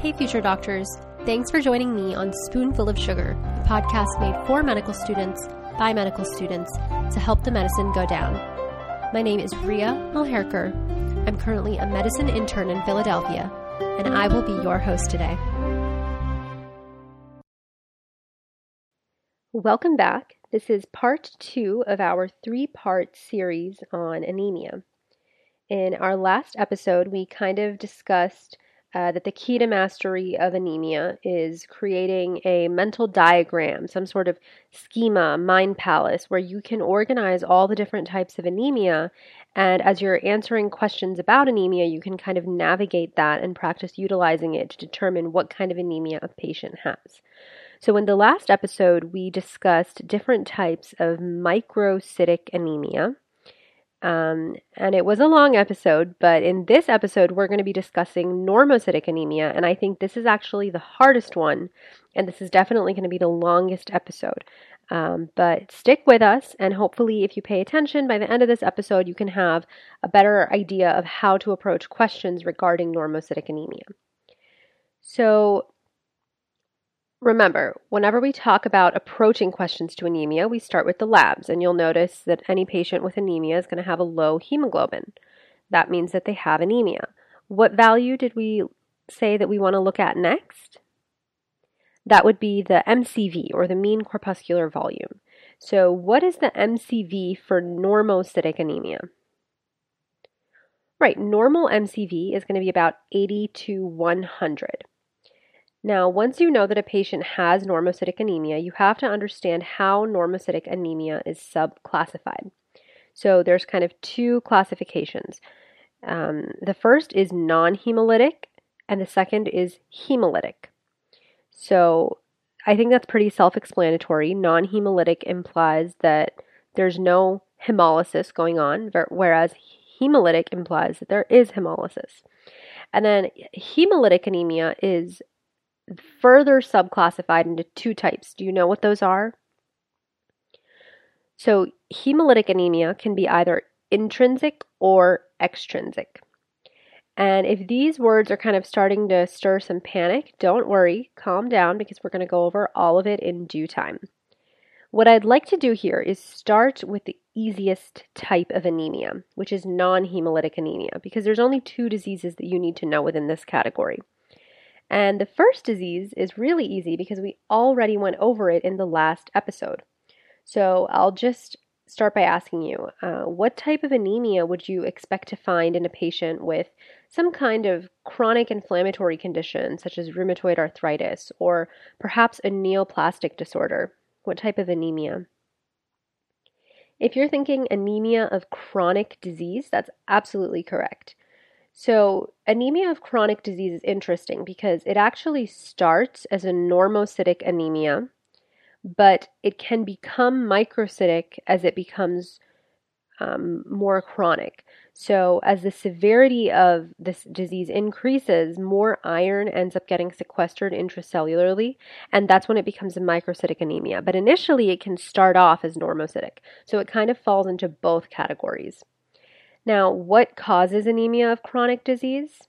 Hey, future doctors. Thanks for joining me on Spoonful of Sugar, a podcast made for medical students by medical students to help the medicine go down. My name is Ria Mulherker. I'm currently a medicine intern in Philadelphia, and I will be your host today. Welcome back. This is part two of our three part series on anemia. In our last episode, we kind of discussed uh, that the key to mastery of anemia is creating a mental diagram, some sort of schema, mind palace, where you can organize all the different types of anemia. And as you're answering questions about anemia, you can kind of navigate that and practice utilizing it to determine what kind of anemia a patient has. So, in the last episode, we discussed different types of microcytic anemia. Um, and it was a long episode, but in this episode, we're going to be discussing normocytic anemia. And I think this is actually the hardest one. And this is definitely going to be the longest episode. Um, but stick with us, and hopefully, if you pay attention, by the end of this episode, you can have a better idea of how to approach questions regarding normocytic anemia. So, Remember, whenever we talk about approaching questions to anemia, we start with the labs, and you'll notice that any patient with anemia is going to have a low hemoglobin. That means that they have anemia. What value did we say that we want to look at next? That would be the MCV, or the mean corpuscular volume. So, what is the MCV for normocytic anemia? Right, normal MCV is going to be about 80 to 100. Now, once you know that a patient has normocytic anemia, you have to understand how normocytic anemia is subclassified. So there's kind of two classifications. Um, the first is non hemolytic, and the second is hemolytic. So I think that's pretty self explanatory. Non hemolytic implies that there's no hemolysis going on, whereas hemolytic implies that there is hemolysis. And then hemolytic anemia is further subclassified into two types. Do you know what those are? So, hemolytic anemia can be either intrinsic or extrinsic. And if these words are kind of starting to stir some panic, don't worry, calm down because we're going to go over all of it in due time. What I'd like to do here is start with the easiest type of anemia, which is non hemolytic anemia, because there's only two diseases that you need to know within this category. And the first disease is really easy because we already went over it in the last episode. So I'll just start by asking you uh, what type of anemia would you expect to find in a patient with some kind of chronic inflammatory condition, such as rheumatoid arthritis, or perhaps a neoplastic disorder? What type of anemia? If you're thinking anemia of chronic disease, that's absolutely correct. So, anemia of chronic disease is interesting because it actually starts as a normocytic anemia, but it can become microcytic as it becomes um, more chronic. So, as the severity of this disease increases, more iron ends up getting sequestered intracellularly, and that's when it becomes a microcytic anemia. But initially, it can start off as normocytic. So, it kind of falls into both categories. Now, what causes anemia of chronic disease?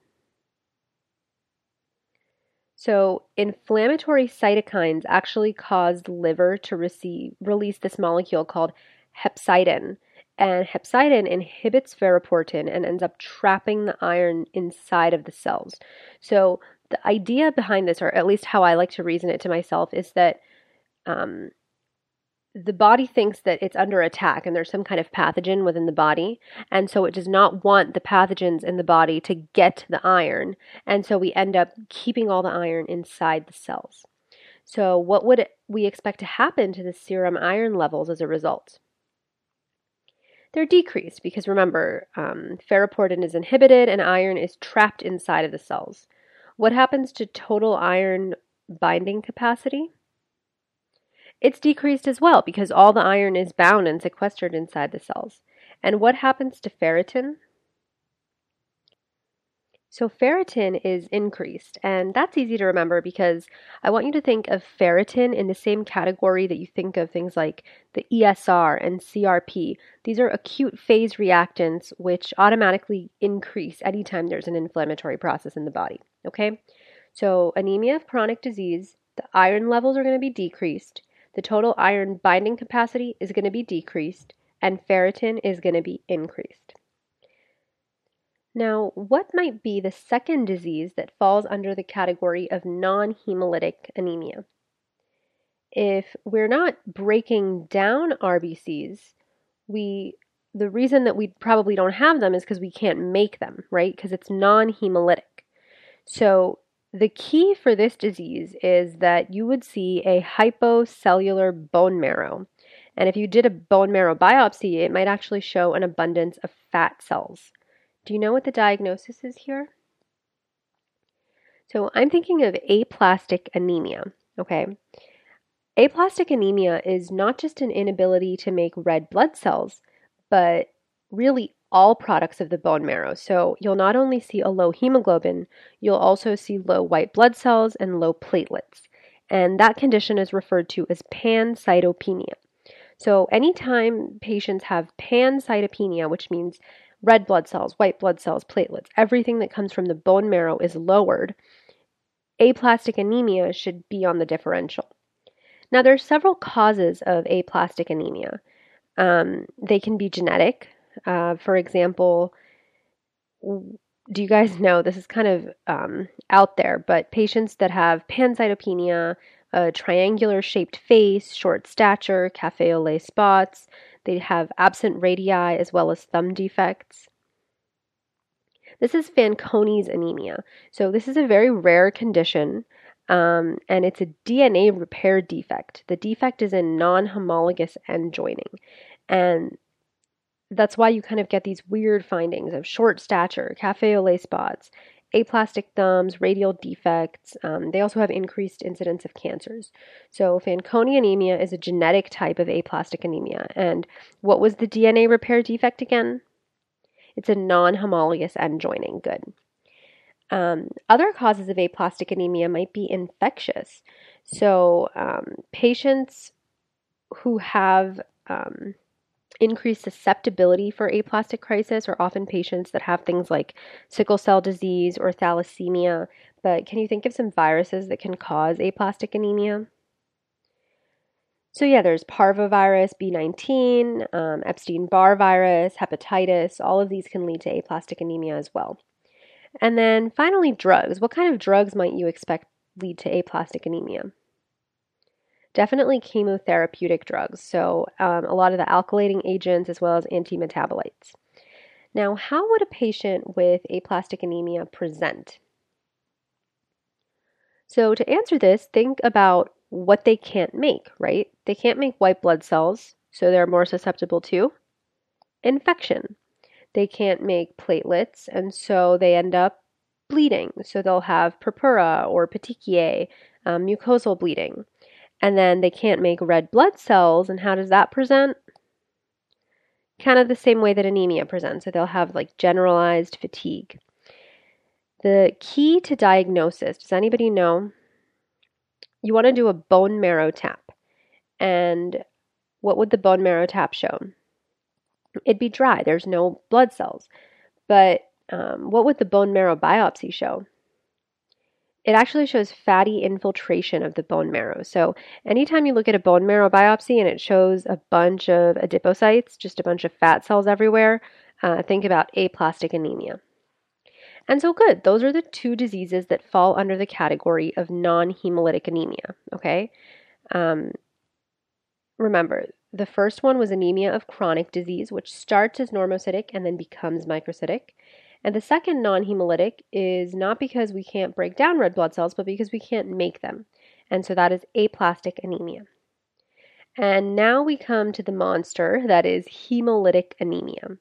So, inflammatory cytokines actually cause liver to receive, release this molecule called hepcidin. And hepcidin inhibits ferroportin and ends up trapping the iron inside of the cells. So, the idea behind this, or at least how I like to reason it to myself, is that um, the body thinks that it's under attack and there's some kind of pathogen within the body. And so it does not want the pathogens in the body to get the iron. And so we end up keeping all the iron inside the cells. So, what would we expect to happen to the serum iron levels as a result? They're decreased because remember, um, ferroportin is inhibited and iron is trapped inside of the cells. What happens to total iron binding capacity? It's decreased as well because all the iron is bound and sequestered inside the cells. And what happens to ferritin? So, ferritin is increased, and that's easy to remember because I want you to think of ferritin in the same category that you think of things like the ESR and CRP. These are acute phase reactants which automatically increase anytime there's an inflammatory process in the body. Okay? So, anemia of chronic disease, the iron levels are going to be decreased, the total iron binding capacity is going to be decreased, and ferritin is going to be increased. Now, what might be the second disease that falls under the category of non hemolytic anemia? If we're not breaking down RBCs, we the reason that we probably don't have them is because we can't make them, right? Because it's non hemolytic. So, the key for this disease is that you would see a hypocellular bone marrow. And if you did a bone marrow biopsy, it might actually show an abundance of fat cells. Do you know what the diagnosis is here? So I'm thinking of aplastic anemia, okay? Aplastic anemia is not just an inability to make red blood cells, but really all products of the bone marrow. So you'll not only see a low hemoglobin, you'll also see low white blood cells and low platelets. And that condition is referred to as pancytopenia. So anytime patients have pancytopenia, which means red blood cells, white blood cells, platelets, everything that comes from the bone marrow is lowered, aplastic anemia should be on the differential. Now, there are several causes of aplastic anemia. Um, they can be genetic. Uh, for example, do you guys know this is kind of um, out there, but patients that have pancytopenia, a triangular shaped face, short stature, cafe au lait spots, they have absent radii as well as thumb defects. This is Fanconi's anemia. So, this is a very rare condition, um, and it's a DNA repair defect. The defect is in non homologous end joining. And that's why you kind of get these weird findings of short stature, cafe au lait spots, aplastic thumbs, radial defects. Um, they also have increased incidence of cancers. So, Fanconi anemia is a genetic type of aplastic anemia. And what was the DNA repair defect again? It's a non homologous end joining. Good. Um, other causes of aplastic anemia might be infectious. So, um, patients who have um, increased susceptibility for aplastic crisis are often patients that have things like sickle cell disease or thalassemia. But can you think of some viruses that can cause aplastic anemia? So, yeah, there's parvovirus, B19, um, Epstein Barr virus, hepatitis. All of these can lead to aplastic anemia as well. And then finally, drugs. What kind of drugs might you expect lead to aplastic anemia? Definitely chemotherapeutic drugs, so um, a lot of the alkylating agents as well as antimetabolites. Now, how would a patient with aplastic anemia present? So, to answer this, think about what they can't make, right? They can't make white blood cells, so they're more susceptible to infection. They can't make platelets, and so they end up bleeding. So they'll have purpura or petechiae, um, mucosal bleeding and then they can't make red blood cells. And how does that present? Kind of the same way that anemia presents. So they'll have like generalized fatigue. The key to diagnosis, does anybody know? You want to do a bone marrow tap. And what would the bone marrow tap show? It'd be dry, there's no blood cells. But um, what would the bone marrow biopsy show? It actually shows fatty infiltration of the bone marrow. So, anytime you look at a bone marrow biopsy and it shows a bunch of adipocytes, just a bunch of fat cells everywhere, uh, think about aplastic anemia. And so, good, those are the two diseases that fall under the category of non hemolytic anemia. Okay? Um, remember, the first one was anemia of chronic disease, which starts as normocytic and then becomes microcytic. And the second non hemolytic is not because we can't break down red blood cells, but because we can't make them. And so that is aplastic anemia. And now we come to the monster that is hemolytic anemia.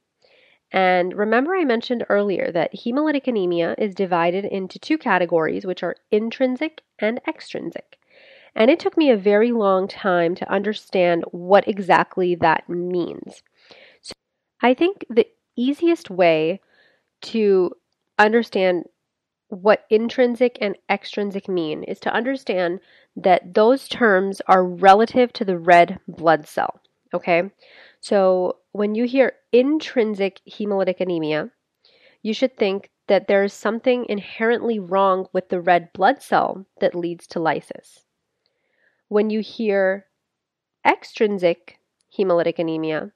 And remember, I mentioned earlier that hemolytic anemia is divided into two categories, which are intrinsic and extrinsic. And it took me a very long time to understand what exactly that means. So I think the easiest way to understand what intrinsic and extrinsic mean is to understand that those terms are relative to the red blood cell. Okay? So when you hear intrinsic hemolytic anemia, you should think that there is something inherently wrong with the red blood cell that leads to lysis. When you hear extrinsic hemolytic anemia,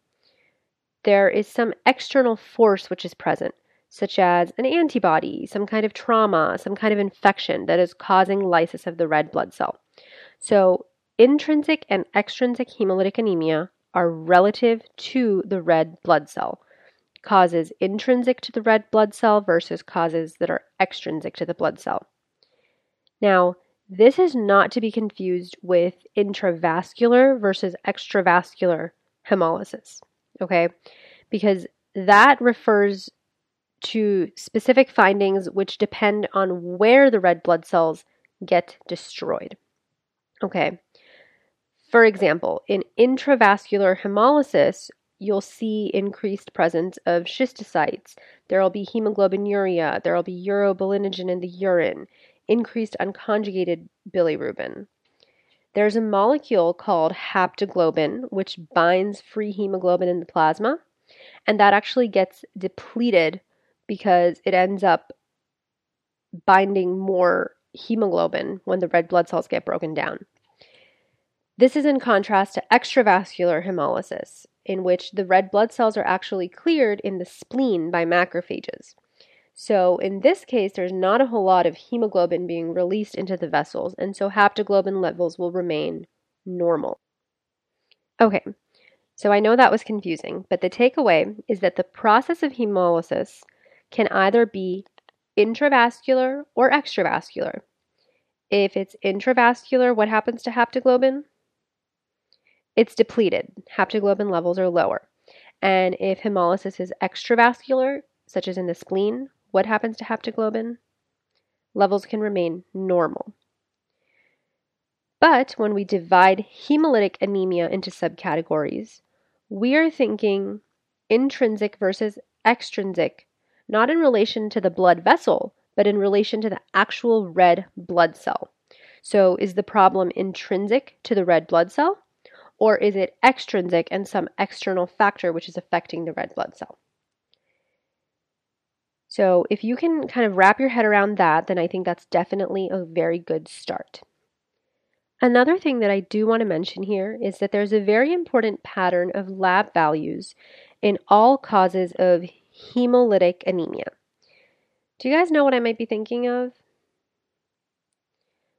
there is some external force which is present, such as an antibody, some kind of trauma, some kind of infection that is causing lysis of the red blood cell. So, intrinsic and extrinsic hemolytic anemia are relative to the red blood cell. Causes intrinsic to the red blood cell versus causes that are extrinsic to the blood cell. Now, this is not to be confused with intravascular versus extravascular hemolysis, okay? Because that refers to specific findings which depend on where the red blood cells get destroyed. Okay. For example, in intravascular hemolysis, you'll see increased presence of schistocytes. There will be hemoglobinuria. There will be urobilinogen in the urine, increased unconjugated bilirubin. There's a molecule called haptoglobin, which binds free hemoglobin in the plasma, and that actually gets depleted because it ends up binding more hemoglobin when the red blood cells get broken down. This is in contrast to extravascular hemolysis, in which the red blood cells are actually cleared in the spleen by macrophages. So, in this case, there's not a whole lot of hemoglobin being released into the vessels, and so haptoglobin levels will remain normal. Okay, so I know that was confusing, but the takeaway is that the process of hemolysis can either be intravascular or extravascular. If it's intravascular, what happens to haptoglobin? It's depleted. Haptoglobin levels are lower. And if hemolysis is extravascular, such as in the spleen, what happens to haptoglobin? Levels can remain normal. But when we divide hemolytic anemia into subcategories, we are thinking intrinsic versus extrinsic not in relation to the blood vessel, but in relation to the actual red blood cell. So, is the problem intrinsic to the red blood cell, or is it extrinsic and some external factor which is affecting the red blood cell? So, if you can kind of wrap your head around that, then I think that's definitely a very good start. Another thing that I do want to mention here is that there's a very important pattern of lab values in all causes of hemolytic anemia. Do you guys know what I might be thinking of?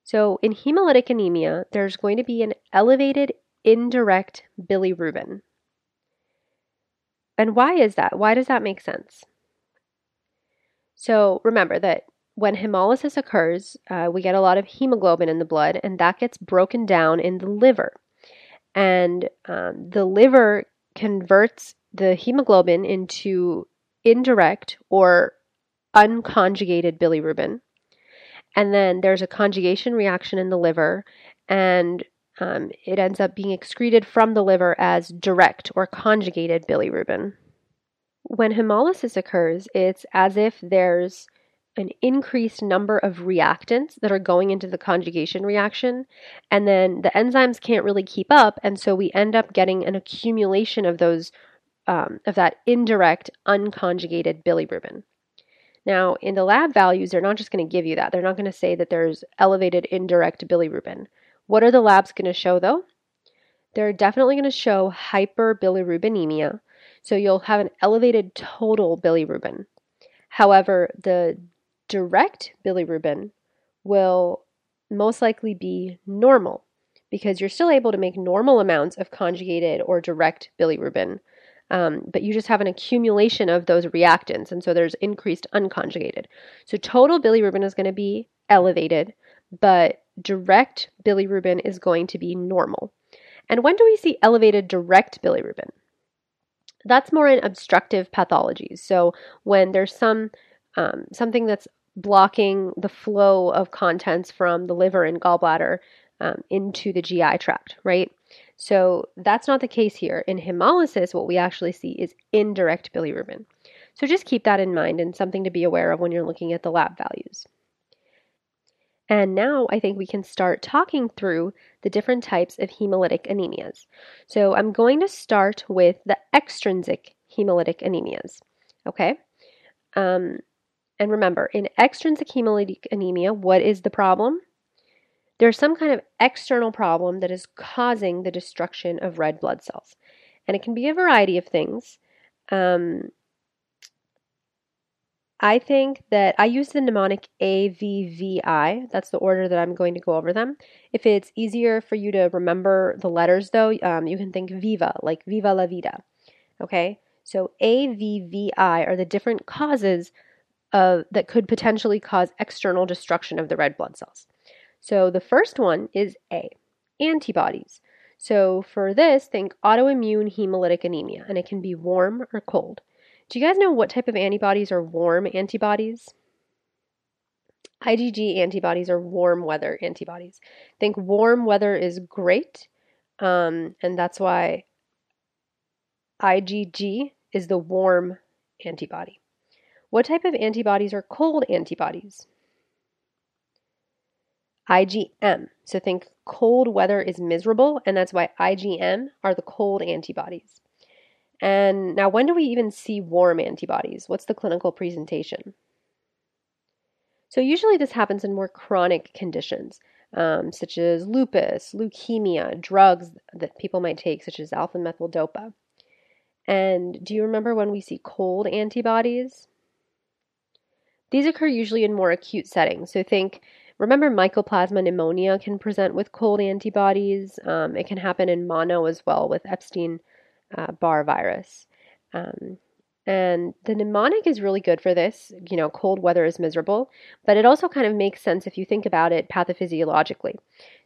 So, in hemolytic anemia, there's going to be an elevated indirect bilirubin. And why is that? Why does that make sense? So, remember that when hemolysis occurs, uh, we get a lot of hemoglobin in the blood, and that gets broken down in the liver. And um, the liver converts the hemoglobin into indirect or unconjugated bilirubin. And then there's a conjugation reaction in the liver, and um, it ends up being excreted from the liver as direct or conjugated bilirubin. When hemolysis occurs, it's as if there's an increased number of reactants that are going into the conjugation reaction, and then the enzymes can't really keep up, and so we end up getting an accumulation of those um, of that indirect unconjugated bilirubin. Now, in the lab values, they're not just going to give you that. They're not going to say that there's elevated indirect bilirubin. What are the labs going to show though? They're definitely going to show hyperbilirubinemia. So you'll have an elevated total bilirubin. However, the direct bilirubin will most likely be normal because you're still able to make normal amounts of conjugated or direct bilirubin um, but you just have an accumulation of those reactants, and so there's increased unconjugated. So total bilirubin is going to be elevated, but direct bilirubin is going to be normal. And when do we see elevated direct bilirubin? That's more in obstructive pathologies. So when there's some um, something that's blocking the flow of contents from the liver and gallbladder um, into the GI tract, right? So that's not the case here. In hemolysis, what we actually see is indirect bilirubin. So just keep that in mind and something to be aware of when you're looking at the lab values. And now I think we can start talking through the different types of hemolytic anemias. So I'm going to start with the extrinsic hemolytic anemias. Okay? Um, And remember, in extrinsic hemolytic anemia, what is the problem? There's some kind of external problem that is causing the destruction of red blood cells. And it can be a variety of things. Um, I think that I use the mnemonic AVVI. That's the order that I'm going to go over them. If it's easier for you to remember the letters, though, um, you can think Viva, like Viva la Vida. Okay? So AVVI are the different causes of, that could potentially cause external destruction of the red blood cells. So the first one is A, antibodies. So for this, think autoimmune hemolytic anemia, and it can be warm or cold. Do you guys know what type of antibodies are warm antibodies? IgG antibodies are warm weather antibodies. Think warm weather is great, um, and that's why IgG is the warm antibody. What type of antibodies are cold antibodies? IgM. So think cold weather is miserable, and that's why IgM are the cold antibodies. And now, when do we even see warm antibodies? What's the clinical presentation? So, usually this happens in more chronic conditions, um, such as lupus, leukemia, drugs that people might take, such as alpha methyl dopa. And do you remember when we see cold antibodies? These occur usually in more acute settings. So, think Remember, mycoplasma pneumonia can present with cold antibodies. Um, it can happen in mono as well with Epstein uh, Barr virus. Um, and the mnemonic is really good for this. You know, cold weather is miserable, but it also kind of makes sense if you think about it pathophysiologically.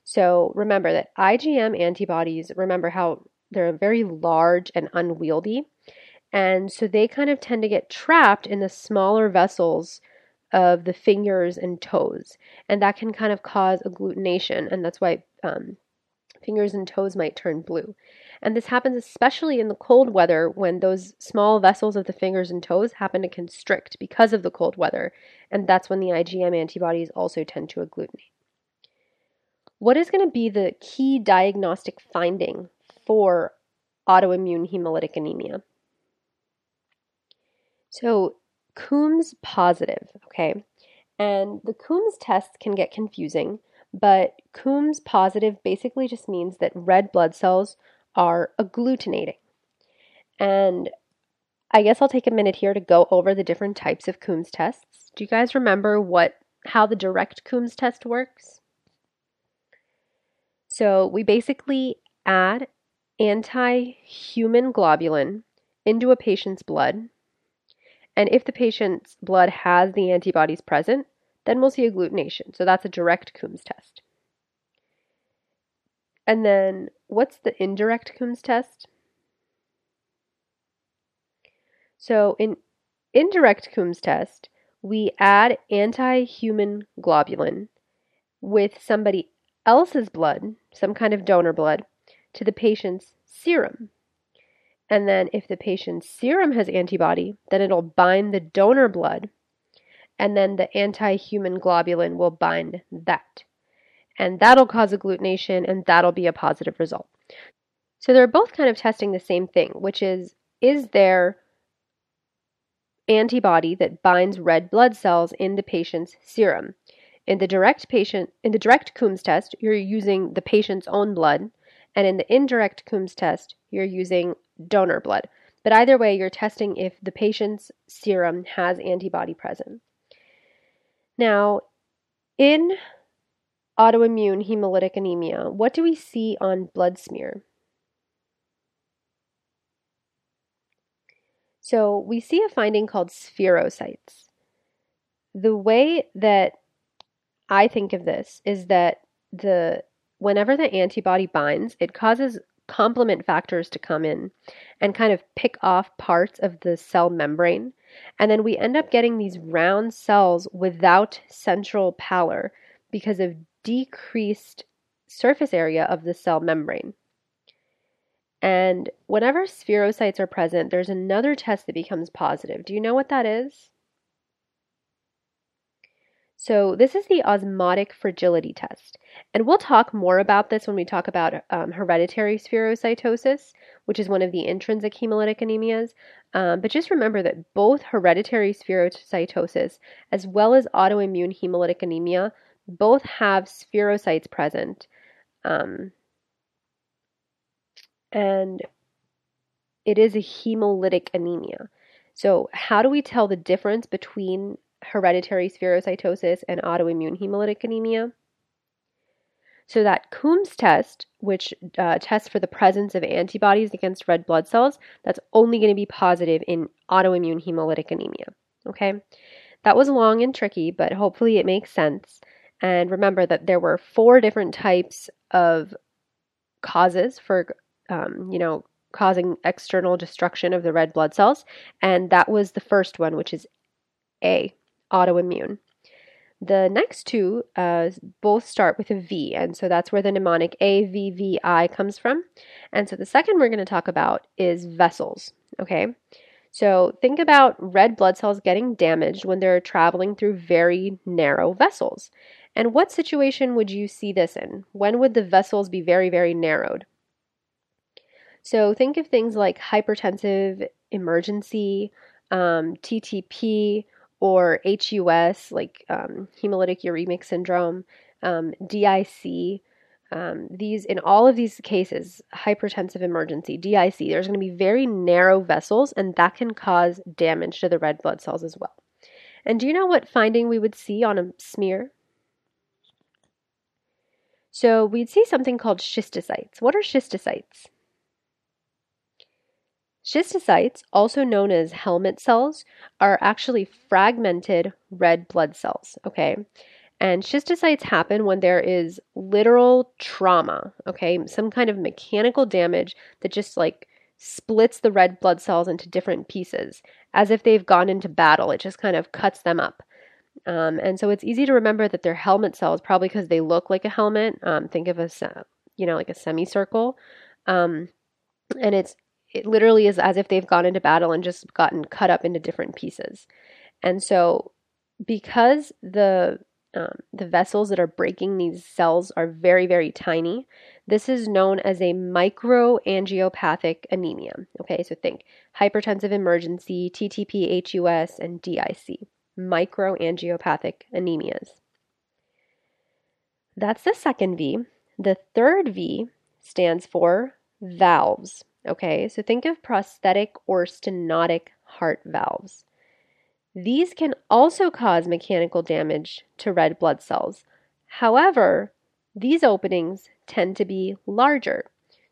So remember that IgM antibodies, remember how they're very large and unwieldy. And so they kind of tend to get trapped in the smaller vessels of the fingers and toes. And that can kind of cause agglutination. And that's why um, fingers and toes might turn blue. And this happens especially in the cold weather when those small vessels of the fingers and toes happen to constrict because of the cold weather. And that's when the IgM antibodies also tend to agglutinate. What is going to be the key diagnostic finding for autoimmune hemolytic anemia? So, Coombs positive, okay? And the Coombs test can get confusing, but Coombs positive basically just means that red blood cells are agglutinating. And I guess I'll take a minute here to go over the different types of Coombs tests. Do you guys remember what how the direct Coombs test works? So we basically add anti-human globulin into a patient's blood. And if the patient's blood has the antibodies present, then we'll see agglutination. So that's a direct Coombs test. And then what's the indirect Coombs test? So in indirect Coombs test, we add anti-human globulin with somebody else's blood, some kind of donor blood, to the patient's serum. And then if the patient's serum has antibody, then it'll bind the donor blood, and then the anti-human globulin will bind that and that'll cause agglutination, and that'll be a positive result. So they're both kind of testing the same thing, which is is there antibody that binds red blood cells in the patient's serum? In the direct patient in the direct Coombs test, you're using the patient's own blood, and in the indirect Coombs test, you're using donor blood. But either way, you're testing if the patient's serum has antibody present. Now, in autoimmune hemolytic anemia, what do we see on blood smear? So we see a finding called spherocytes. The way that I think of this is that the whenever the antibody binds, it causes complement factors to come in and kind of pick off parts of the cell membrane. And then we end up getting these round cells without central pallor because of decreased surface area of the cell membrane. And whenever spherocytes are present, there's another test that becomes positive. Do you know what that is? So, this is the osmotic fragility test. And we'll talk more about this when we talk about um, hereditary spherocytosis, which is one of the intrinsic hemolytic anemias. Um, but just remember that both hereditary spherocytosis as well as autoimmune hemolytic anemia both have spherocytes present. Um, and it is a hemolytic anemia. So, how do we tell the difference between hereditary spherocytosis and autoimmune hemolytic anemia. So, that Coombs test, which uh, tests for the presence of antibodies against red blood cells, that's only going to be positive in autoimmune hemolytic anemia. Okay? That was long and tricky, but hopefully it makes sense. And remember that there were four different types of causes for, um, you know, causing external destruction of the red blood cells. And that was the first one, which is A, autoimmune. The next two uh, both start with a V, and so that's where the mnemonic AVVI comes from. And so the second we're going to talk about is vessels, okay? So think about red blood cells getting damaged when they're traveling through very narrow vessels. And what situation would you see this in? When would the vessels be very, very narrowed? So think of things like hypertensive emergency, um, TTP, or HUS, like um, hemolytic uremic syndrome, um, DIC. Um, these in all of these cases, hypertensive emergency, DIC, there's going to be very narrow vessels, and that can cause damage to the red blood cells as well. And do you know what finding we would see on a smear? So we'd see something called schistocytes. What are schistocytes? Schistocytes, also known as helmet cells, are actually fragmented red blood cells, okay? And schistocytes happen when there is literal trauma, okay? Some kind of mechanical damage that just like splits the red blood cells into different pieces, as if they've gone into battle. It just kind of cuts them up. Um, and so it's easy to remember that they're helmet cells, probably because they look like a helmet. Um, think of a, you know, like a semicircle. Um, and it's it literally is as if they've gone into battle and just gotten cut up into different pieces. And so, because the um, the vessels that are breaking these cells are very, very tiny. This is known as a microangiopathic anemia. Okay, so think hypertensive emergency, TTP, HUS, and DIC. Microangiopathic anemias. That's the second V. The third V stands for valves. Okay, so think of prosthetic or stenotic heart valves. These can also cause mechanical damage to red blood cells. However, these openings tend to be larger.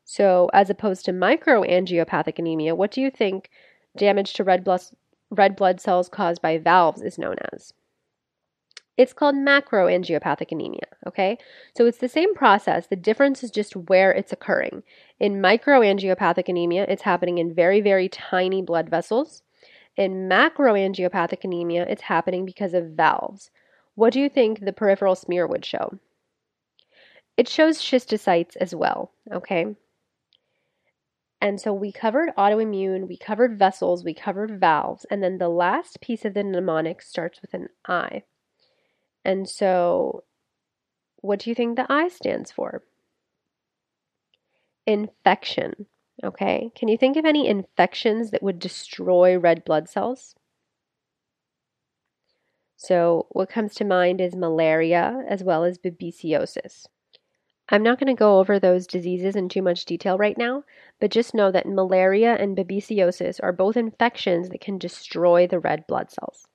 So, as opposed to microangiopathic anemia, what do you think damage to red blood, red blood cells caused by valves is known as? It's called macroangiopathic anemia, okay? So it's the same process. The difference is just where it's occurring. In microangiopathic anemia, it's happening in very, very tiny blood vessels. In macroangiopathic anemia, it's happening because of valves. What do you think the peripheral smear would show? It shows schistocytes as well, okay? And so we covered autoimmune, we covered vessels, we covered valves, and then the last piece of the mnemonic starts with an I. And so, what do you think the I stands for? Infection. Okay, can you think of any infections that would destroy red blood cells? So, what comes to mind is malaria as well as babesiosis. I'm not going to go over those diseases in too much detail right now, but just know that malaria and babesiosis are both infections that can destroy the red blood cells.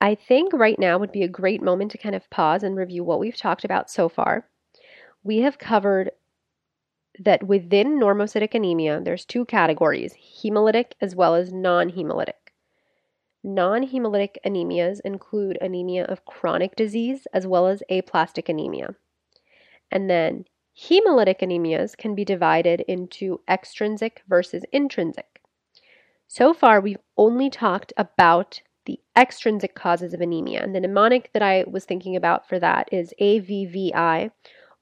I think right now would be a great moment to kind of pause and review what we've talked about so far. We have covered that within normocytic anemia, there's two categories hemolytic as well as non hemolytic. Non hemolytic anemias include anemia of chronic disease as well as aplastic anemia. And then hemolytic anemias can be divided into extrinsic versus intrinsic. So far, we've only talked about the extrinsic causes of anemia. And the mnemonic that I was thinking about for that is AVVI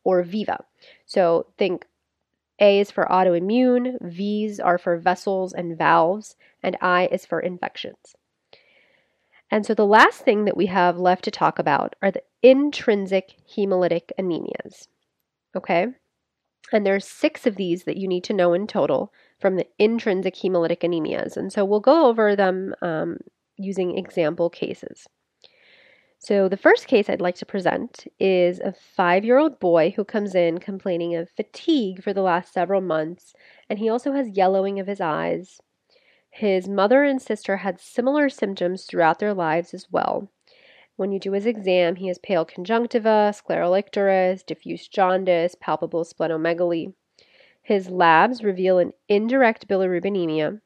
or VIVA. So think A is for autoimmune, V's are for vessels and valves, and I is for infections. And so the last thing that we have left to talk about are the intrinsic hemolytic anemias. Okay? And there's six of these that you need to know in total from the intrinsic hemolytic anemias. And so we'll go over them um, using example cases. So, the first case I'd like to present is a five year old boy who comes in complaining of fatigue for the last several months, and he also has yellowing of his eyes. His mother and sister had similar symptoms throughout their lives as well. When you do his exam, he has pale conjunctiva, scleral icterus, diffuse jaundice, palpable splenomegaly. His labs reveal an indirect bilirubinemia,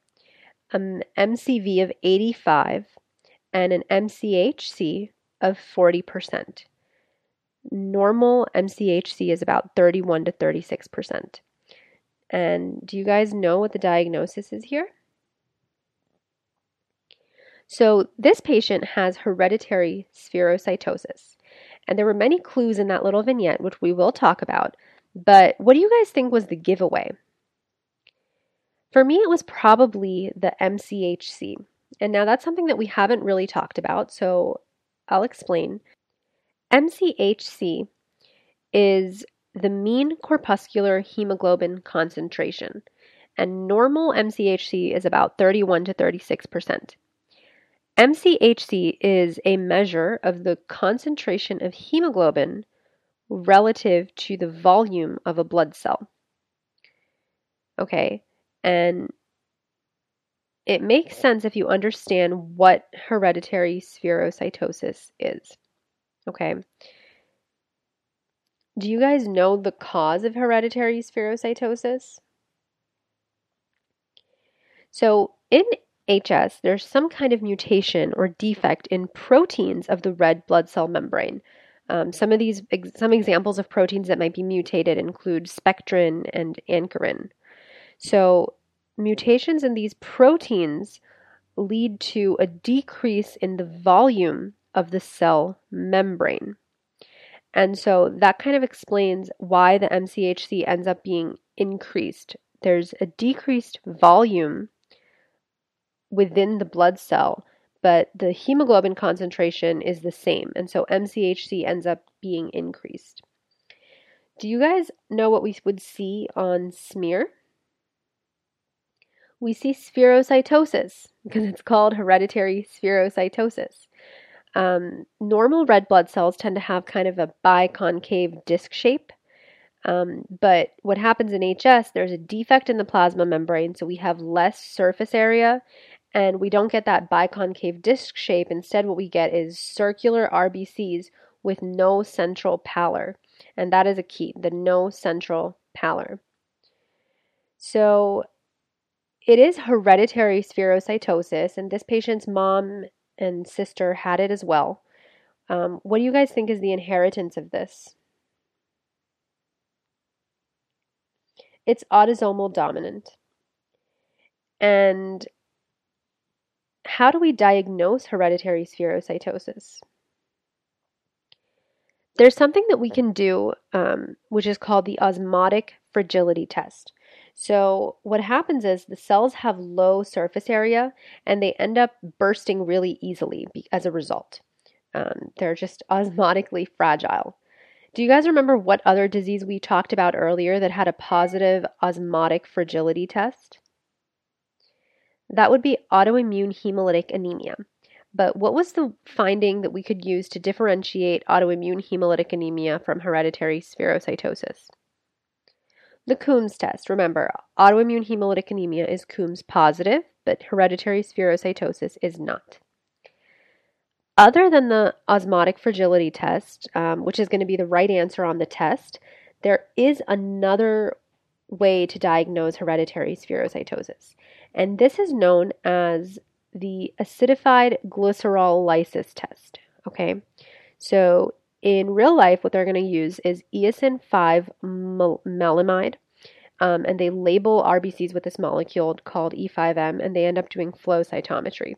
Um, an MCV of 85, and an MCHC of 40%. Normal MCHC is about 31 to 36%. And do you guys know what the diagnosis is here? So, this patient has hereditary spherocytosis. And there were many clues in that little vignette, which we will talk about. But what do you guys think was the giveaway? For me, it was probably the MCHC. And now that's something that we haven't really talked about, so I'll explain. MCHC is the mean corpuscular hemoglobin concentration, and normal MCHC is about 31 to 36 percent. MCHC is a measure of the concentration of hemoglobin relative to the volume of a blood cell. Okay, and it makes sense if you understand what hereditary spherocytosis is. Okay. Do you guys know the cause of hereditary spherocytosis? So, in HS, there's some kind of mutation or defect in proteins of the red blood cell membrane. Um, some of these, some examples of proteins that might be mutated include spectrin and ankyrin. So, mutations in these proteins lead to a decrease in the volume of the cell membrane. And so that kind of explains why the MCHC ends up being increased. There's a decreased volume within the blood cell, but the hemoglobin concentration is the same. And so MCHC ends up being increased. Do you guys know what we would see on smear? We see spherocytosis because it's called hereditary spherocytosis. Um, normal red blood cells tend to have kind of a biconcave disc shape. Um, but what happens in HS, there's a defect in the plasma membrane, so we have less surface area and we don't get that biconcave disc shape. Instead, what we get is circular RBCs with no central pallor. And that is a key the no central pallor. So it is hereditary spherocytosis, and this patient's mom and sister had it as well. Um, what do you guys think is the inheritance of this? It's autosomal dominant. And how do we diagnose hereditary spherocytosis? There's something that we can do, um, which is called the osmotic fragility test. So, what happens is the cells have low surface area and they end up bursting really easily as a result. Um, they're just osmotically fragile. Do you guys remember what other disease we talked about earlier that had a positive osmotic fragility test? That would be autoimmune hemolytic anemia. But what was the finding that we could use to differentiate autoimmune hemolytic anemia from hereditary spherocytosis? The Coombs test. Remember, autoimmune hemolytic anemia is Coombs positive, but hereditary spherocytosis is not. Other than the osmotic fragility test, um, which is going to be the right answer on the test, there is another way to diagnose hereditary spherocytosis. And this is known as the acidified glycerol lysis test. Okay, so in real life, what they're going to use is eosin 5 maleimide, um, and they label RBCs with this molecule called E5M, and they end up doing flow cytometry.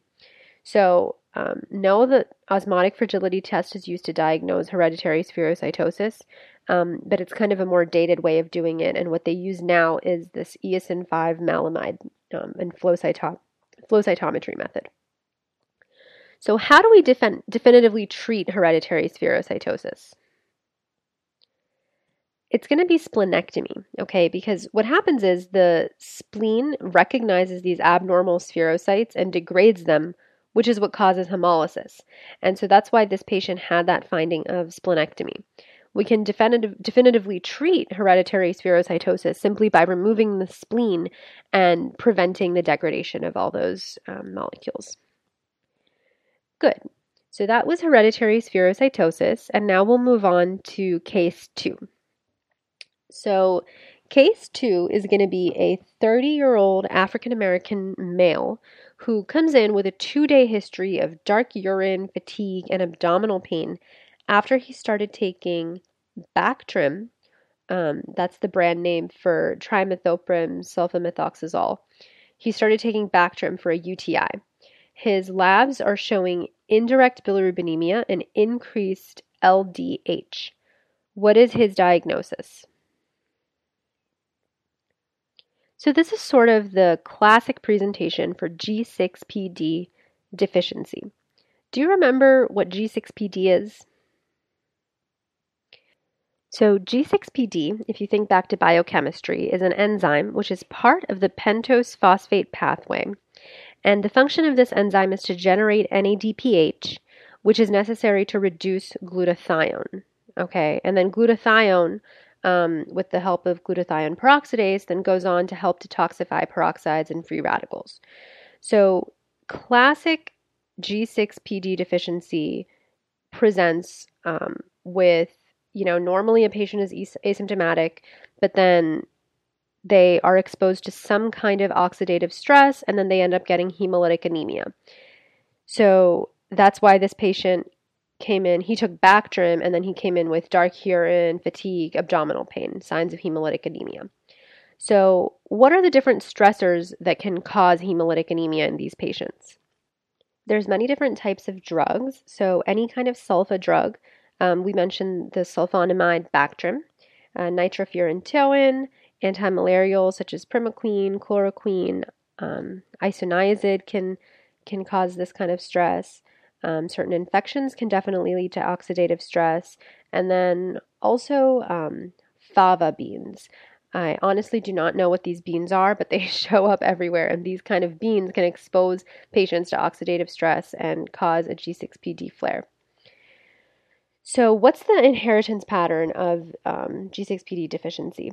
So, um, know that osmotic fragility test is used to diagnose hereditary spherocytosis, um, but it's kind of a more dated way of doing it. And what they use now is this eosin 5 maleimide um, and flow, cyto- flow cytometry method. So, how do we defin- definitively treat hereditary spherocytosis? It's going to be splenectomy, okay? Because what happens is the spleen recognizes these abnormal spherocytes and degrades them, which is what causes hemolysis. And so that's why this patient had that finding of splenectomy. We can definitive, definitively treat hereditary spherocytosis simply by removing the spleen and preventing the degradation of all those um, molecules. Good. So that was hereditary spherocytosis, and now we'll move on to case two. So, case two is going to be a 30 year old African American male who comes in with a two day history of dark urine, fatigue, and abdominal pain after he started taking Bactrim. Um, that's the brand name for trimethoprim sulfamethoxazole. He started taking Bactrim for a UTI. His labs are showing indirect bilirubinemia and increased LDH. What is his diagnosis? So, this is sort of the classic presentation for G6PD deficiency. Do you remember what G6PD is? So, G6PD, if you think back to biochemistry, is an enzyme which is part of the pentose phosphate pathway. And the function of this enzyme is to generate NADPH, which is necessary to reduce glutathione. Okay, and then glutathione um, with the help of glutathione peroxidase, then goes on to help detoxify peroxides and free radicals. So, classic G6PD deficiency presents um, with, you know, normally a patient is asymptomatic, but then they are exposed to some kind of oxidative stress and then they end up getting hemolytic anemia. So, that's why this patient came in, he took Bactrim, and then he came in with dark urine, fatigue, abdominal pain, signs of hemolytic anemia. So, what are the different stressors that can cause hemolytic anemia in these patients? There's many different types of drugs. So, any kind of sulfa drug, um, we mentioned the sulfonamide Bactrim, uh, nitrofurantoin, antimalarials such as primaquine, chloroquine, um, isoniazid can can cause this kind of stress. Um, certain infections can definitely lead to oxidative stress. And then also um, fava beans. I honestly do not know what these beans are, but they show up everywhere. And these kind of beans can expose patients to oxidative stress and cause a G6PD flare. So, what's the inheritance pattern of um, G6PD deficiency?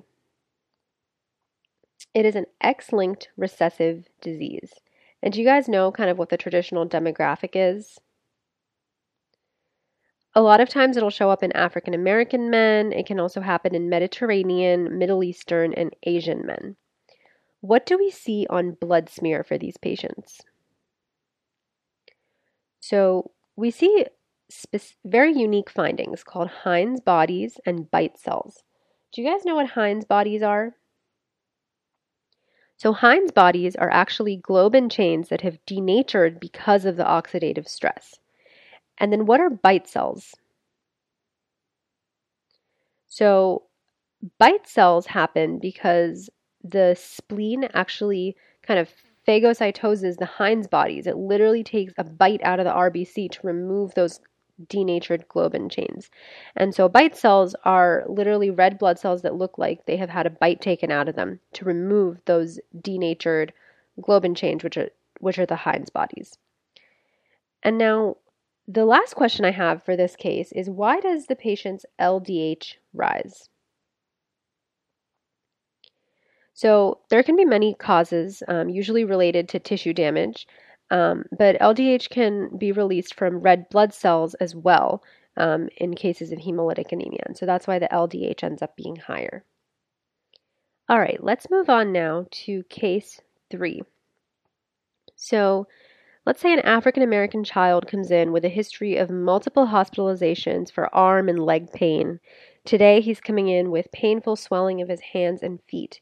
It is an X linked recessive disease. And do you guys know kind of what the traditional demographic is? A lot of times it'll show up in African American men. It can also happen in Mediterranean, Middle Eastern, and Asian men. What do we see on blood smear for these patients? So we see spe- very unique findings called Heinz bodies and bite cells. Do you guys know what Heinz bodies are? So Heinz bodies are actually globin chains that have denatured because of the oxidative stress. And then what are bite cells? So, bite cells happen because the spleen actually kind of phagocytoses the Heinz bodies. It literally takes a bite out of the RBC to remove those denatured globin chains. And so bite cells are literally red blood cells that look like they have had a bite taken out of them to remove those denatured globin chains which are which are the Heinz bodies. And now the last question I have for this case is why does the patient's LDH rise? So, there can be many causes, um, usually related to tissue damage, um, but LDH can be released from red blood cells as well um, in cases of hemolytic anemia. And so that's why the LDH ends up being higher. All right, let's move on now to case three. So, Let's say an African American child comes in with a history of multiple hospitalizations for arm and leg pain. Today he's coming in with painful swelling of his hands and feet.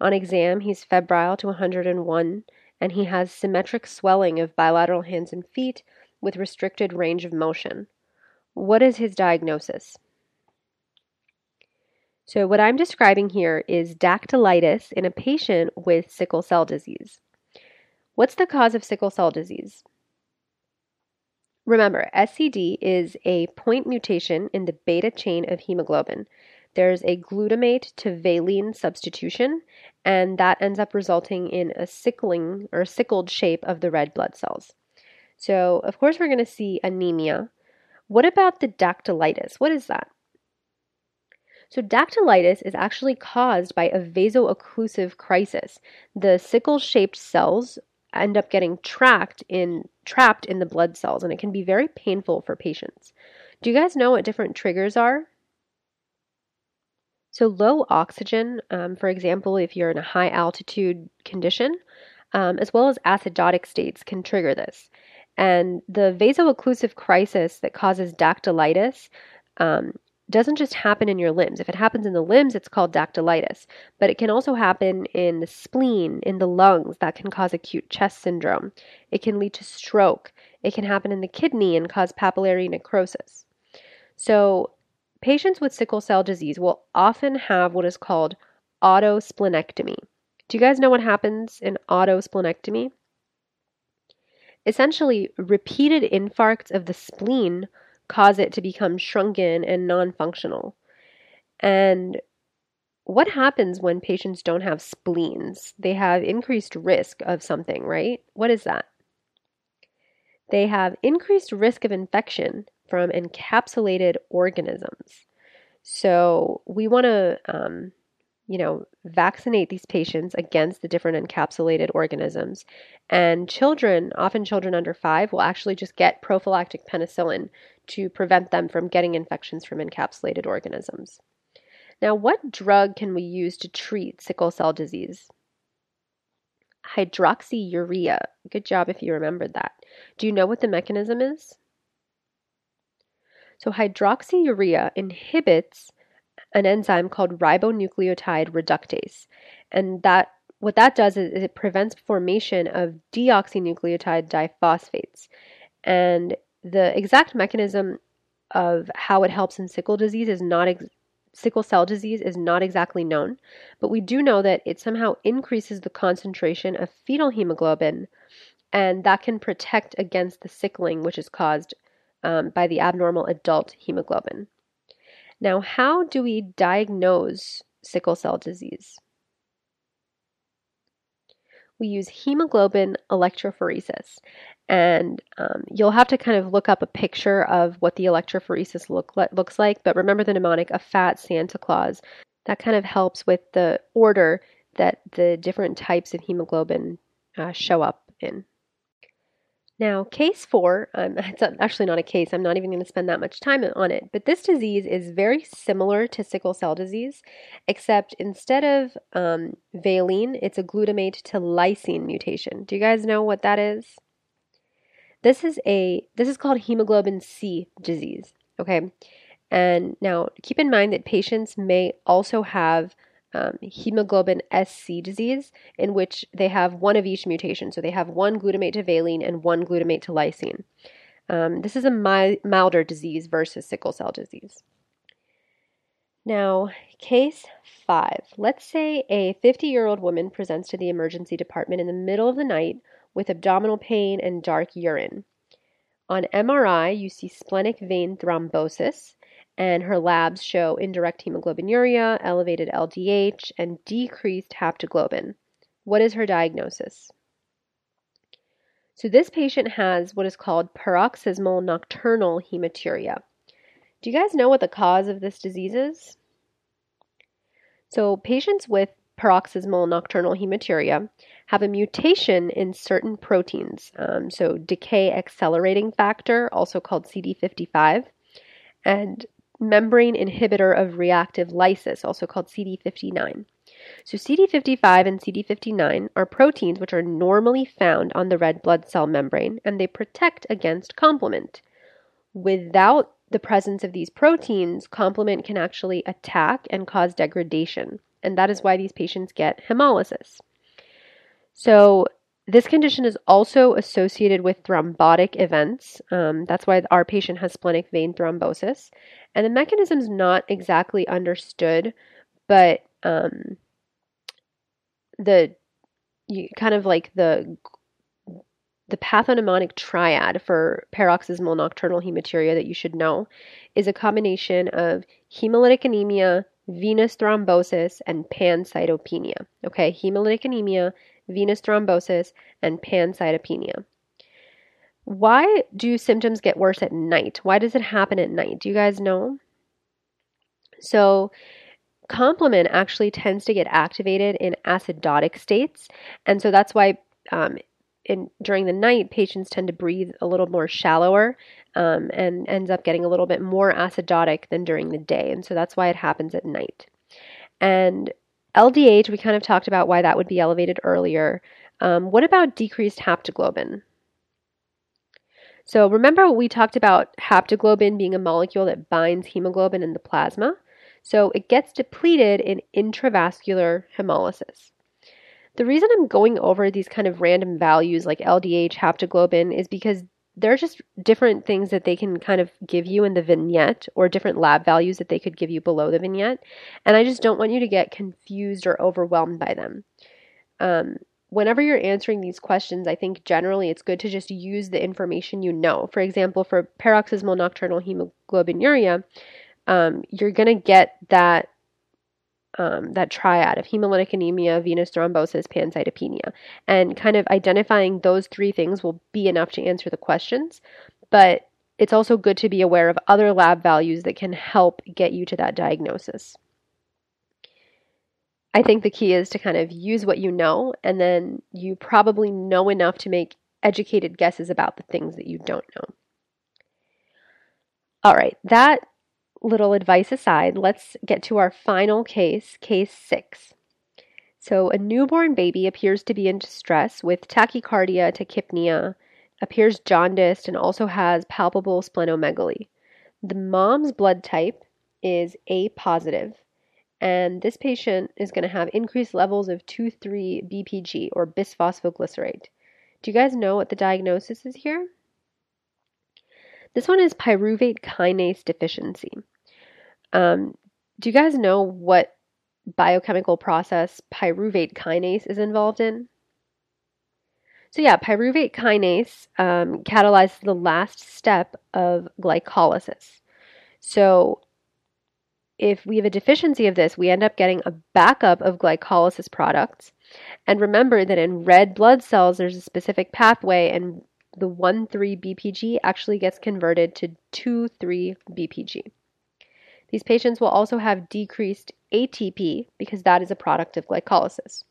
On exam, he's febrile to 101 and he has symmetric swelling of bilateral hands and feet with restricted range of motion. What is his diagnosis? So, what I'm describing here is dactylitis in a patient with sickle cell disease. What's the cause of sickle cell disease? Remember, SCD is a point mutation in the beta chain of hemoglobin. There's a glutamate to valine substitution, and that ends up resulting in a sickling or sickled shape of the red blood cells. So, of course, we're going to see anemia. What about the dactylitis? What is that? So, dactylitis is actually caused by a vaso-occlusive crisis. The sickle shaped cells end up getting trapped in trapped in the blood cells and it can be very painful for patients. Do you guys know what different triggers are? So low oxygen, um, for example, if you're in a high altitude condition, um, as well as acidotic states can trigger this. And the vaso-occlusive crisis that causes dactylitis um, doesn't just happen in your limbs. If it happens in the limbs, it's called dactylitis, but it can also happen in the spleen, in the lungs, that can cause acute chest syndrome. It can lead to stroke. It can happen in the kidney and cause papillary necrosis. So, patients with sickle cell disease will often have what is called autosplenectomy. Do you guys know what happens in autosplenectomy? Essentially, repeated infarcts of the spleen cause it to become shrunken and non functional. And what happens when patients don't have spleens? They have increased risk of something, right? What is that? They have increased risk of infection from encapsulated organisms. So we want to um, you know, vaccinate these patients against the different encapsulated organisms. And children, often children under five, will actually just get prophylactic penicillin to prevent them from getting infections from encapsulated organisms. Now, what drug can we use to treat sickle cell disease? Hydroxyurea. Good job if you remembered that. Do you know what the mechanism is? So, hydroxyurea inhibits an enzyme called ribonucleotide reductase. And that what that does is, it prevents formation of deoxynucleotide diphosphates. And the exact mechanism of how it helps in sickle disease is not ex- sickle cell disease is not exactly known, but we do know that it somehow increases the concentration of fetal hemoglobin, and that can protect against the sickling which is caused um, by the abnormal adult hemoglobin. Now, how do we diagnose sickle cell disease? We use hemoglobin electrophoresis. And um, you'll have to kind of look up a picture of what the electrophoresis look looks like. But remember the mnemonic, a fat Santa Claus. That kind of helps with the order that the different types of hemoglobin uh, show up in. Now, case four, um, it's actually not a case, I'm not even going to spend that much time on it, but this disease is very similar to sickle cell disease, except instead of um, valine, it's a glutamate to lysine mutation. Do you guys know what that is? This is a this is called hemoglobin C disease, okay? And now keep in mind that patients may also have um, hemoglobin SC disease, in which they have one of each mutation. So they have one glutamate to valine and one glutamate to lysine. Um, this is a mi- milder disease versus sickle cell disease. Now, case five. Let's say a 50 year old woman presents to the emergency department in the middle of the night with abdominal pain and dark urine. On MRI, you see splenic vein thrombosis, and her labs show indirect hemoglobinuria, elevated LDH, and decreased haptoglobin. What is her diagnosis? So, this patient has what is called paroxysmal nocturnal hematuria. Do you guys know what the cause of this disease is? So, patients with paroxysmal nocturnal hematuria have a mutation in certain proteins, um, so decay accelerating factor, also called CD55, and membrane inhibitor of reactive lysis, also called CD59. So, CD55 and CD59 are proteins which are normally found on the red blood cell membrane and they protect against complement. Without the presence of these proteins, complement can actually attack and cause degradation, and that is why these patients get hemolysis. So, this condition is also associated with thrombotic events. Um, that's why our patient has splenic vein thrombosis. And the mechanism is not exactly understood, but um, the you, kind of like the the pathognomonic triad for paroxysmal nocturnal hematuria that you should know is a combination of hemolytic anemia, venous thrombosis, and pancytopenia. Okay, hemolytic anemia, venous thrombosis, and pancytopenia. Why do symptoms get worse at night? Why does it happen at night? Do you guys know? So, complement actually tends to get activated in acidotic states, and so that's why um, in during the night patients tend to breathe a little more shallower um, and ends up getting a little bit more acidotic than during the day, and so that's why it happens at night. And LDH, we kind of talked about why that would be elevated earlier. Um, what about decreased haptoglobin? So remember we talked about haptoglobin being a molecule that binds hemoglobin in the plasma. So it gets depleted in intravascular hemolysis. The reason I'm going over these kind of random values like LDH, haptoglobin is because they're just different things that they can kind of give you in the vignette or different lab values that they could give you below the vignette. And I just don't want you to get confused or overwhelmed by them. Um, whenever you're answering these questions, I think generally it's good to just use the information you know. For example, for paroxysmal nocturnal hemoglobinuria, um, you're going to get that um, that triad of hemolytic anemia, venous thrombosis, pancytopenia, and kind of identifying those three things will be enough to answer the questions. But it's also good to be aware of other lab values that can help get you to that diagnosis. I think the key is to kind of use what you know, and then you probably know enough to make educated guesses about the things that you don't know. All right, that little advice aside, let's get to our final case, case six. So, a newborn baby appears to be in distress with tachycardia, tachypnea, appears jaundiced, and also has palpable splenomegaly. The mom's blood type is A positive, and this patient is going to have increased levels of 2 3 BPG or bisphosphoglycerate. Do you guys know what the diagnosis is here? This one is pyruvate kinase deficiency. Um, do you guys know what biochemical process pyruvate kinase is involved in? So, yeah, pyruvate kinase um, catalyzes the last step of glycolysis. So, if we have a deficiency of this, we end up getting a backup of glycolysis products. And remember that in red blood cells, there's a specific pathway, and the 1 3 BPG actually gets converted to 2 3 BPG. These patients will also have decreased ATP because that is a product of glycolysis.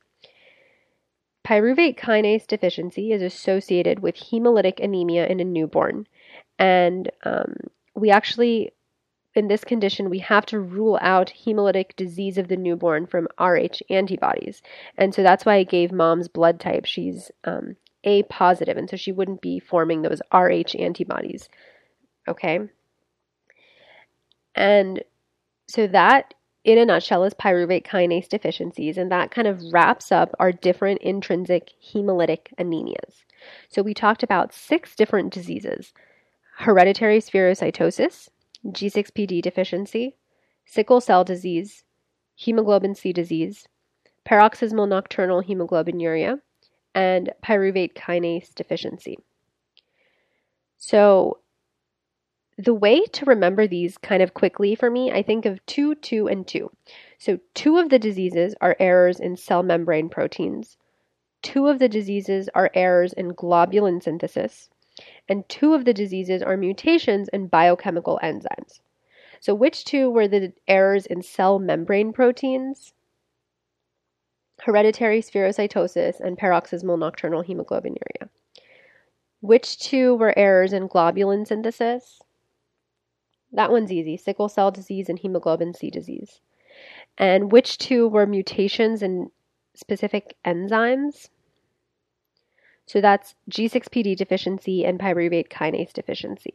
Pyruvate kinase deficiency is associated with hemolytic anemia in a newborn, and um, we actually in this condition, we have to rule out hemolytic disease of the newborn from Rh antibodies. And so that's why I gave mom's blood type. She's um, A positive, and so she wouldn't be forming those Rh antibodies. Okay? And so that in a nutshell is pyruvate kinase deficiencies, and that kind of wraps up our different intrinsic hemolytic anemias. So we talked about six different diseases hereditary spherocytosis, G6PD deficiency, sickle cell disease, hemoglobin C disease, paroxysmal nocturnal hemoglobinuria, and pyruvate kinase deficiency. So, the way to remember these kind of quickly for me, I think of 2, 2, and 2. So, two of the diseases are errors in cell membrane proteins, two of the diseases are errors in globulin synthesis, and two of the diseases are mutations in biochemical enzymes. So, which two were the errors in cell membrane proteins? Hereditary spherocytosis and paroxysmal nocturnal hemoglobinuria. Which two were errors in globulin synthesis? That one's easy sickle cell disease and hemoglobin C disease. And which two were mutations in specific enzymes? So that's G6PD deficiency and pyruvate kinase deficiency.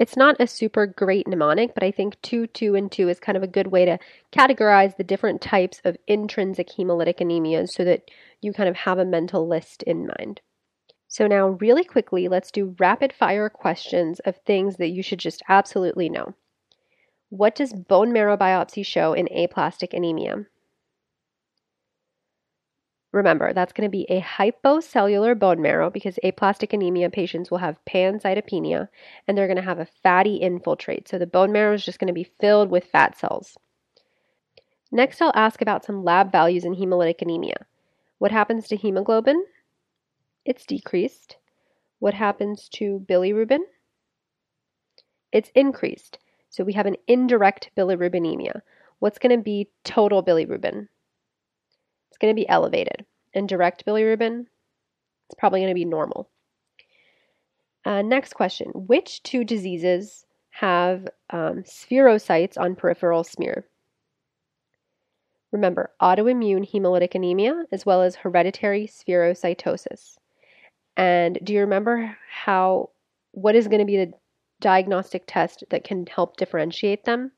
It's not a super great mnemonic, but I think 2, 2, and 2 is kind of a good way to categorize the different types of intrinsic hemolytic anemias so that you kind of have a mental list in mind. So, now, really quickly, let's do rapid fire questions of things that you should just absolutely know. What does bone marrow biopsy show in aplastic anemia? Remember, that's going to be a hypocellular bone marrow because aplastic anemia patients will have pancytopenia and they're going to have a fatty infiltrate. So the bone marrow is just going to be filled with fat cells. Next, I'll ask about some lab values in hemolytic anemia. What happens to hemoglobin? It's decreased. What happens to bilirubin? It's increased. So we have an indirect bilirubinemia. What's going to be total bilirubin? It's going to be elevated. And direct bilirubin, it's probably going to be normal. Uh, next question Which two diseases have um, spherocytes on peripheral smear? Remember, autoimmune hemolytic anemia as well as hereditary spherocytosis. And do you remember how, what is going to be the diagnostic test that can help differentiate them?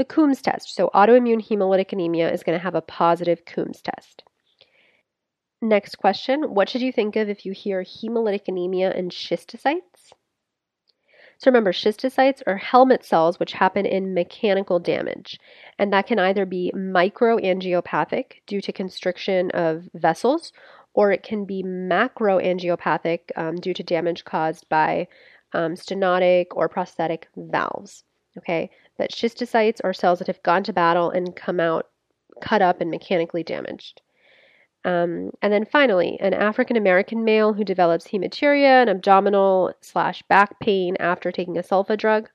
The Coombs test. So, autoimmune hemolytic anemia is going to have a positive Coombs test. Next question What should you think of if you hear hemolytic anemia and schistocytes? So remember, schistocytes are helmet cells which happen in mechanical damage, and that can either be microangiopathic due to constriction of vessels, or it can be macroangiopathic um, due to damage caused by um, stenotic or prosthetic valves. Okay, but schistocytes are cells that have gone to battle and come out cut up and mechanically damaged. Um, and then finally, an African American male who develops hematuria and abdominal slash back pain after taking a sulfa drug.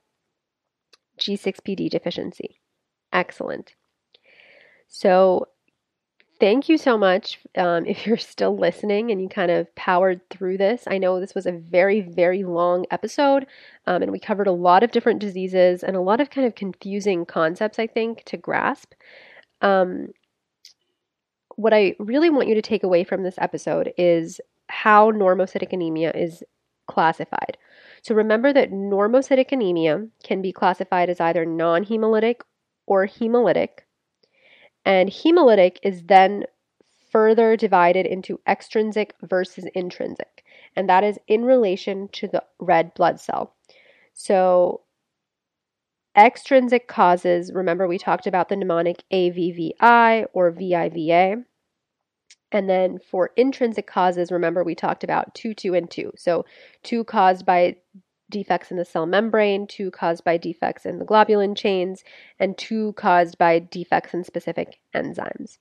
G6PD deficiency. Excellent. So, thank you so much um, if you're still listening and you kind of powered through this. I know this was a very, very long episode, um, and we covered a lot of different diseases and a lot of kind of confusing concepts, I think, to grasp. Um, what I really want you to take away from this episode is how normocytic anemia is classified. So remember that normocytic anemia can be classified as either non hemolytic or hemolytic. And hemolytic is then further divided into extrinsic versus intrinsic, and that is in relation to the red blood cell. So, extrinsic causes, remember we talked about the mnemonic AVVI or VIVA. And then for intrinsic causes, remember we talked about 2, 2, and 2. So 2 caused by defects in the cell membrane, 2 caused by defects in the globulin chains, and 2 caused by defects in specific enzymes.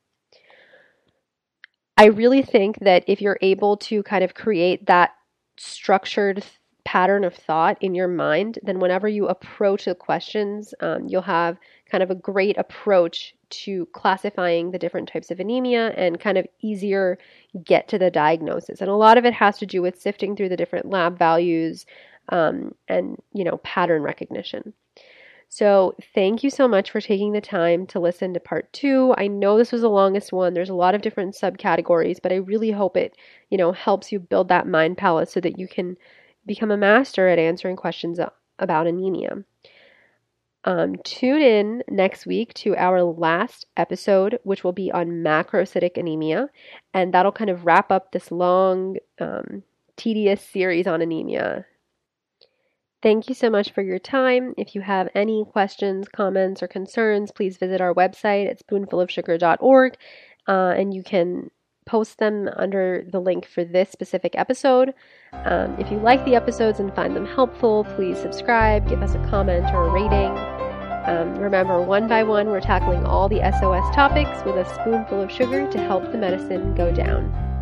I really think that if you're able to kind of create that structured pattern of thought in your mind, then whenever you approach the questions, um, you'll have kind of a great approach to classifying the different types of anemia and kind of easier get to the diagnosis. And a lot of it has to do with sifting through the different lab values um, and, you know, pattern recognition. So, thank you so much for taking the time to listen to part two. I know this was the longest one. There's a lot of different subcategories, but I really hope it, you know, helps you build that mind palace so that you can become a master at answering questions about anemia. Um, tune in next week to our last episode, which will be on macrocytic anemia, and that'll kind of wrap up this long, um, tedious series on anemia. Thank you so much for your time. If you have any questions, comments, or concerns, please visit our website at spoonfulofsugar.org, uh, and you can post them under the link for this specific episode. Um, if you like the episodes and find them helpful, please subscribe, give us a comment or a rating. Um, remember, one by one, we're tackling all the SOS topics with a spoonful of sugar to help the medicine go down.